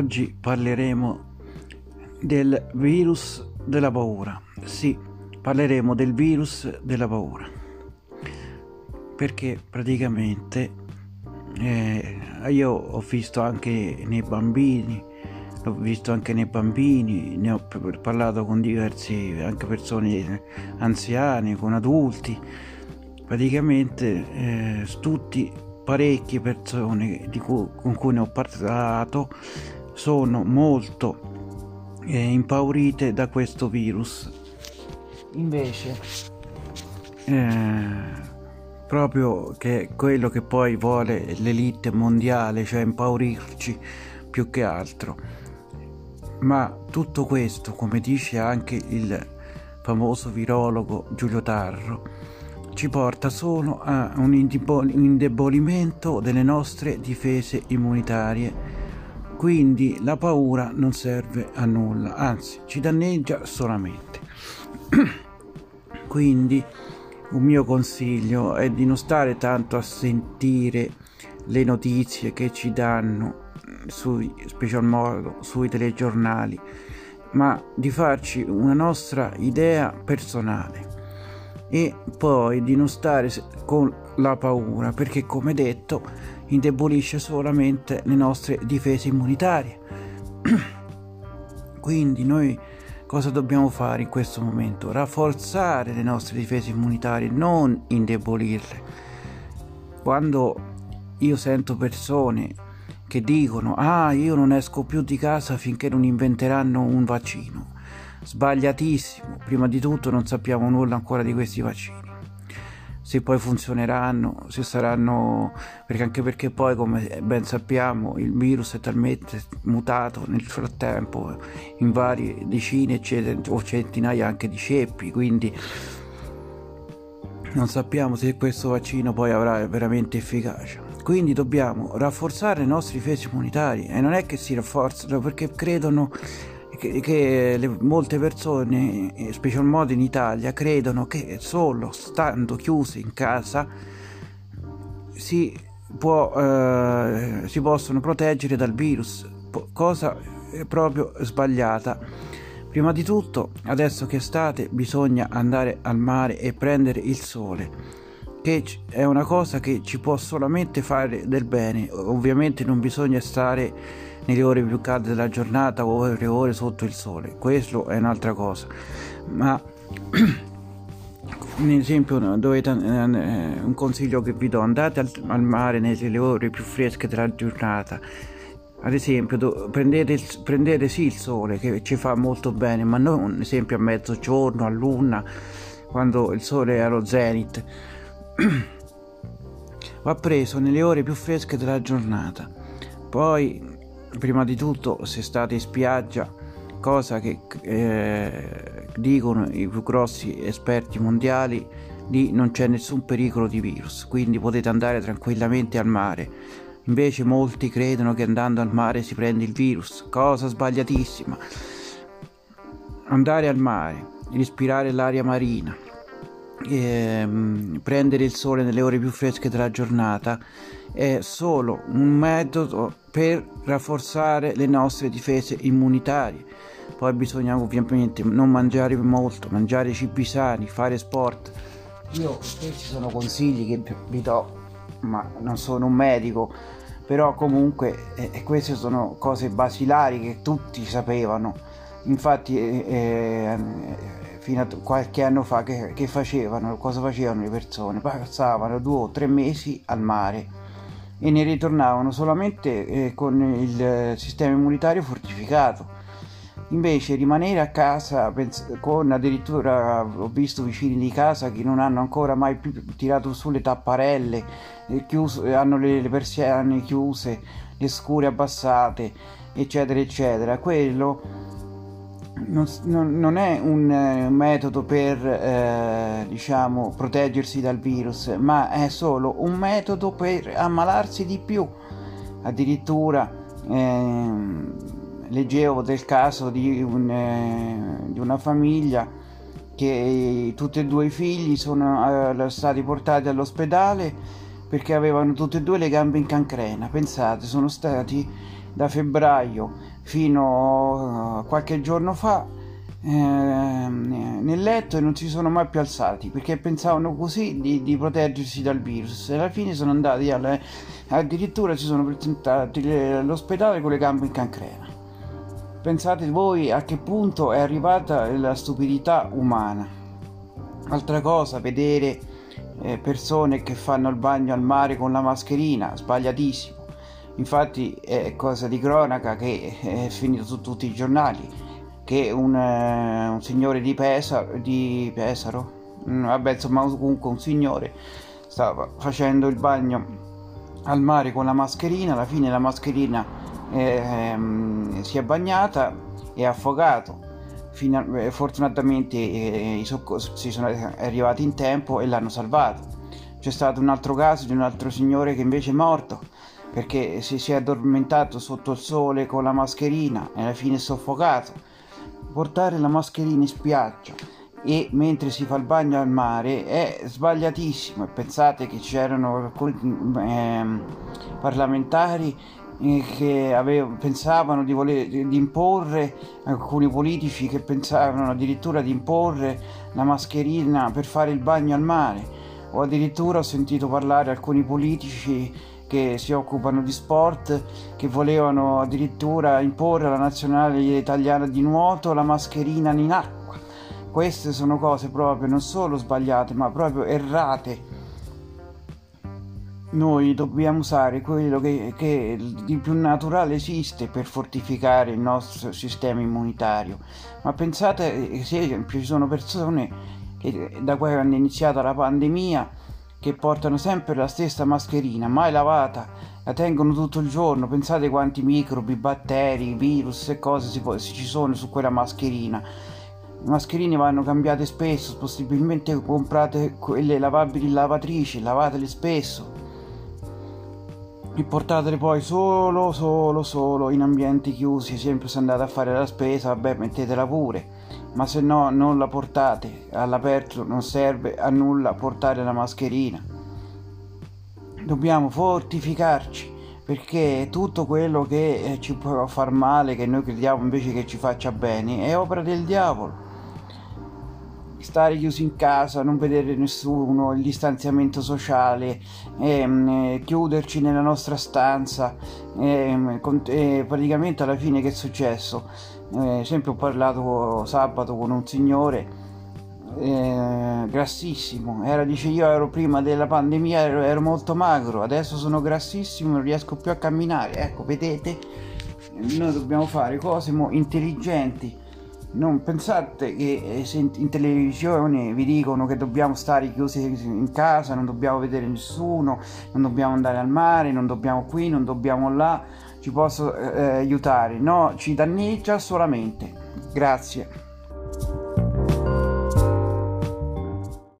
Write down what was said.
Oggi parleremo del virus della paura. Sì, parleremo del virus della paura. Perché praticamente eh, io ho visto anche nei bambini, l'ho visto anche nei bambini, ne ho parlato con diversi anche persone anziane, con adulti. Praticamente eh, tutti parecchie persone cui, con cui ne ho parlato sono molto eh, impaurite da questo virus. Invece, eh, proprio che quello che poi vuole l'elite mondiale, cioè impaurirci più che altro. Ma tutto questo, come dice anche il famoso virologo Giulio Tarro, ci porta solo a un indebolimento delle nostre difese immunitarie. Quindi la paura non serve a nulla, anzi ci danneggia solamente. Quindi un mio consiglio è di non stare tanto a sentire le notizie che ci danno sui special modo sui telegiornali, ma di farci una nostra idea personale e poi di non stare con la paura perché come detto indebolisce solamente le nostre difese immunitarie quindi noi cosa dobbiamo fare in questo momento rafforzare le nostre difese immunitarie non indebolirle quando io sento persone che dicono ah io non esco più di casa finché non inventeranno un vaccino sbagliatissimo. Prima di tutto non sappiamo nulla ancora di questi vaccini. Se poi funzioneranno, se saranno perché anche perché poi come ben sappiamo il virus è talmente mutato nel frattempo in varie decine o centinaia anche di ceppi, quindi non sappiamo se questo vaccino poi avrà veramente efficacia. Quindi dobbiamo rafforzare i nostri difesi immunitari e non è che si rafforzano perché credono che, che le, molte persone, in special modo in Italia, credono che solo stando chiuse in casa si, può, eh, si possono proteggere dal virus, cosa proprio sbagliata. Prima di tutto, adesso che è estate, bisogna andare al mare e prendere il sole che è una cosa che ci può solamente fare del bene. Ovviamente non bisogna stare nelle ore più calde della giornata o le ore sotto il sole, questo è un'altra cosa. Ma un esempio dovete, eh, un consiglio che vi do andate al, mare nelle ore più fresche della giornata ad esempio prendete, prendete sì il sole che ci fa molto bene ma non ad esempio a mezzogiorno a luna quando il sole è allo zenith va preso nelle ore più fresche della giornata. Poi, prima di tutto, se state in spiaggia, cosa che eh, dicono i più grossi esperti mondiali, lì non c'è nessun pericolo di virus, quindi potete andare tranquillamente al mare. Invece molti credono che andando al mare si prende il virus, cosa sbagliatissima. Andare al mare, respirare l'aria marina, eh, prendere il sole nelle ore più fresche della giornata è solo un metodo per rafforzare le nostre difese immunitarie. Poi bisogna ovviamente non mangiare molto, mangiare cibi sani, fare sport. Io questi sono consigli che vi do, ma non sono un medico, però comunque eh, queste sono cose basilari che tutti sapevano. Infatti eh, eh, fino a qualche anno fa che, che facevano, cosa facevano le persone? Passavano due o tre mesi al mare e ne ritornavano solamente eh, con il sistema immunitario fortificato. Invece rimanere a casa con addirittura ho visto vicini di casa che non hanno ancora mai più tirato su le tapparelle, eh, chiuso, hanno le, le persiane chiuse, le scure abbassate, eccetera, eccetera. Quello non, non, è un eh, metodo per eh, diciamo proteggersi dal virus, ma è solo un metodo per ammalarsi di più. Addirittura eh, leggevo del caso di, un, eh, di, una famiglia che tutti e due i figli sono eh, stati portati all'ospedale perché avevano tutte e due le gambe in cancrena. Pensate, sono stati da febbraio fino a qualche giorno fa eh, nel letto e non si sono mai più alzati perché pensavano così di, di proteggersi dal virus. E alla fine sono andati alle, addirittura si sono presentati all'ospedale con le gambe in cancrena. Pensate voi a che punto è arrivata la stupidità umana. Altra cosa vedere eh, persone che fanno il bagno al mare con la mascherina sbagliatissimo infatti è cosa di cronaca che è finito su tutti i giornali che un, eh, un signore di, Pesaro, di Pesaro, mm, vabbè insomma comunque un signore stava facendo il bagno al mare con la mascherina, alla fine la mascherina eh, si è bagnata e affogato. Fina, eh, fortunatamente eh, i soccorsi sono arrivati in tempo e l'hanno salvato. C'è stato un altro caso di un altro signore che invece è morto perché si, si è addormentato sotto il sole con la mascherina e alla fine è soffocato portare la mascherina in spiaggia e mentre si fa il bagno al mare è sbagliatissimo e pensate che c'erano alcuni eh, parlamentari che avev- pensavano di, voler, di imporre alcuni politici che pensavano addirittura di imporre la mascherina per fare il bagno al mare o addirittura ho sentito parlare alcuni politici che si occupano di sport, che volevano addirittura imporre alla nazionale italiana di nuoto la mascherina in acqua. Queste sono cose proprio non solo sbagliate, ma proprio errate. Noi dobbiamo usare quello che, che di più naturale esiste per fortificare il nostro sistema immunitario. Ma pensate, se ci sono persone che da quando è iniziata la pandemia che portano sempre la stessa mascherina, mai lavata, la tengono tutto il giorno. Pensate quanti microbi, batteri, virus e cose ci sono su quella mascherina. Le mascherine vanno cambiate spesso, possibilmente comprate quelle lavabili in lavatrice, lavatele spesso portatele poi solo, solo, solo in ambienti chiusi. Sempre se andate a fare la spesa, vabbè, mettetela pure. Ma se no non la portate. All'aperto non serve a nulla portare la mascherina. Dobbiamo fortificarci perché tutto quello che eh, ci può far male che noi crediamo invece che ci faccia bene è opera del diavolo stare chiusi in casa, non vedere nessuno, il distanziamento sociale, ehm, eh, chiuderci nella nostra stanza, ehm, con, eh, praticamente alla fine che è successo? eh, sempre ho parlato sabato con un signore eh, grassissimo era dice io ero prima della pandemia ero, ero, molto magro adesso sono grassissimo non riesco più a camminare ecco vedete noi dobbiamo fare cose intelligenti non pensate che eh, in televisione vi dicono che dobbiamo stare chiusi in casa non dobbiamo vedere nessuno non dobbiamo andare al mare non dobbiamo qui non dobbiamo là ci posso eh, aiutare, no, ci danneggia solamente. Grazie.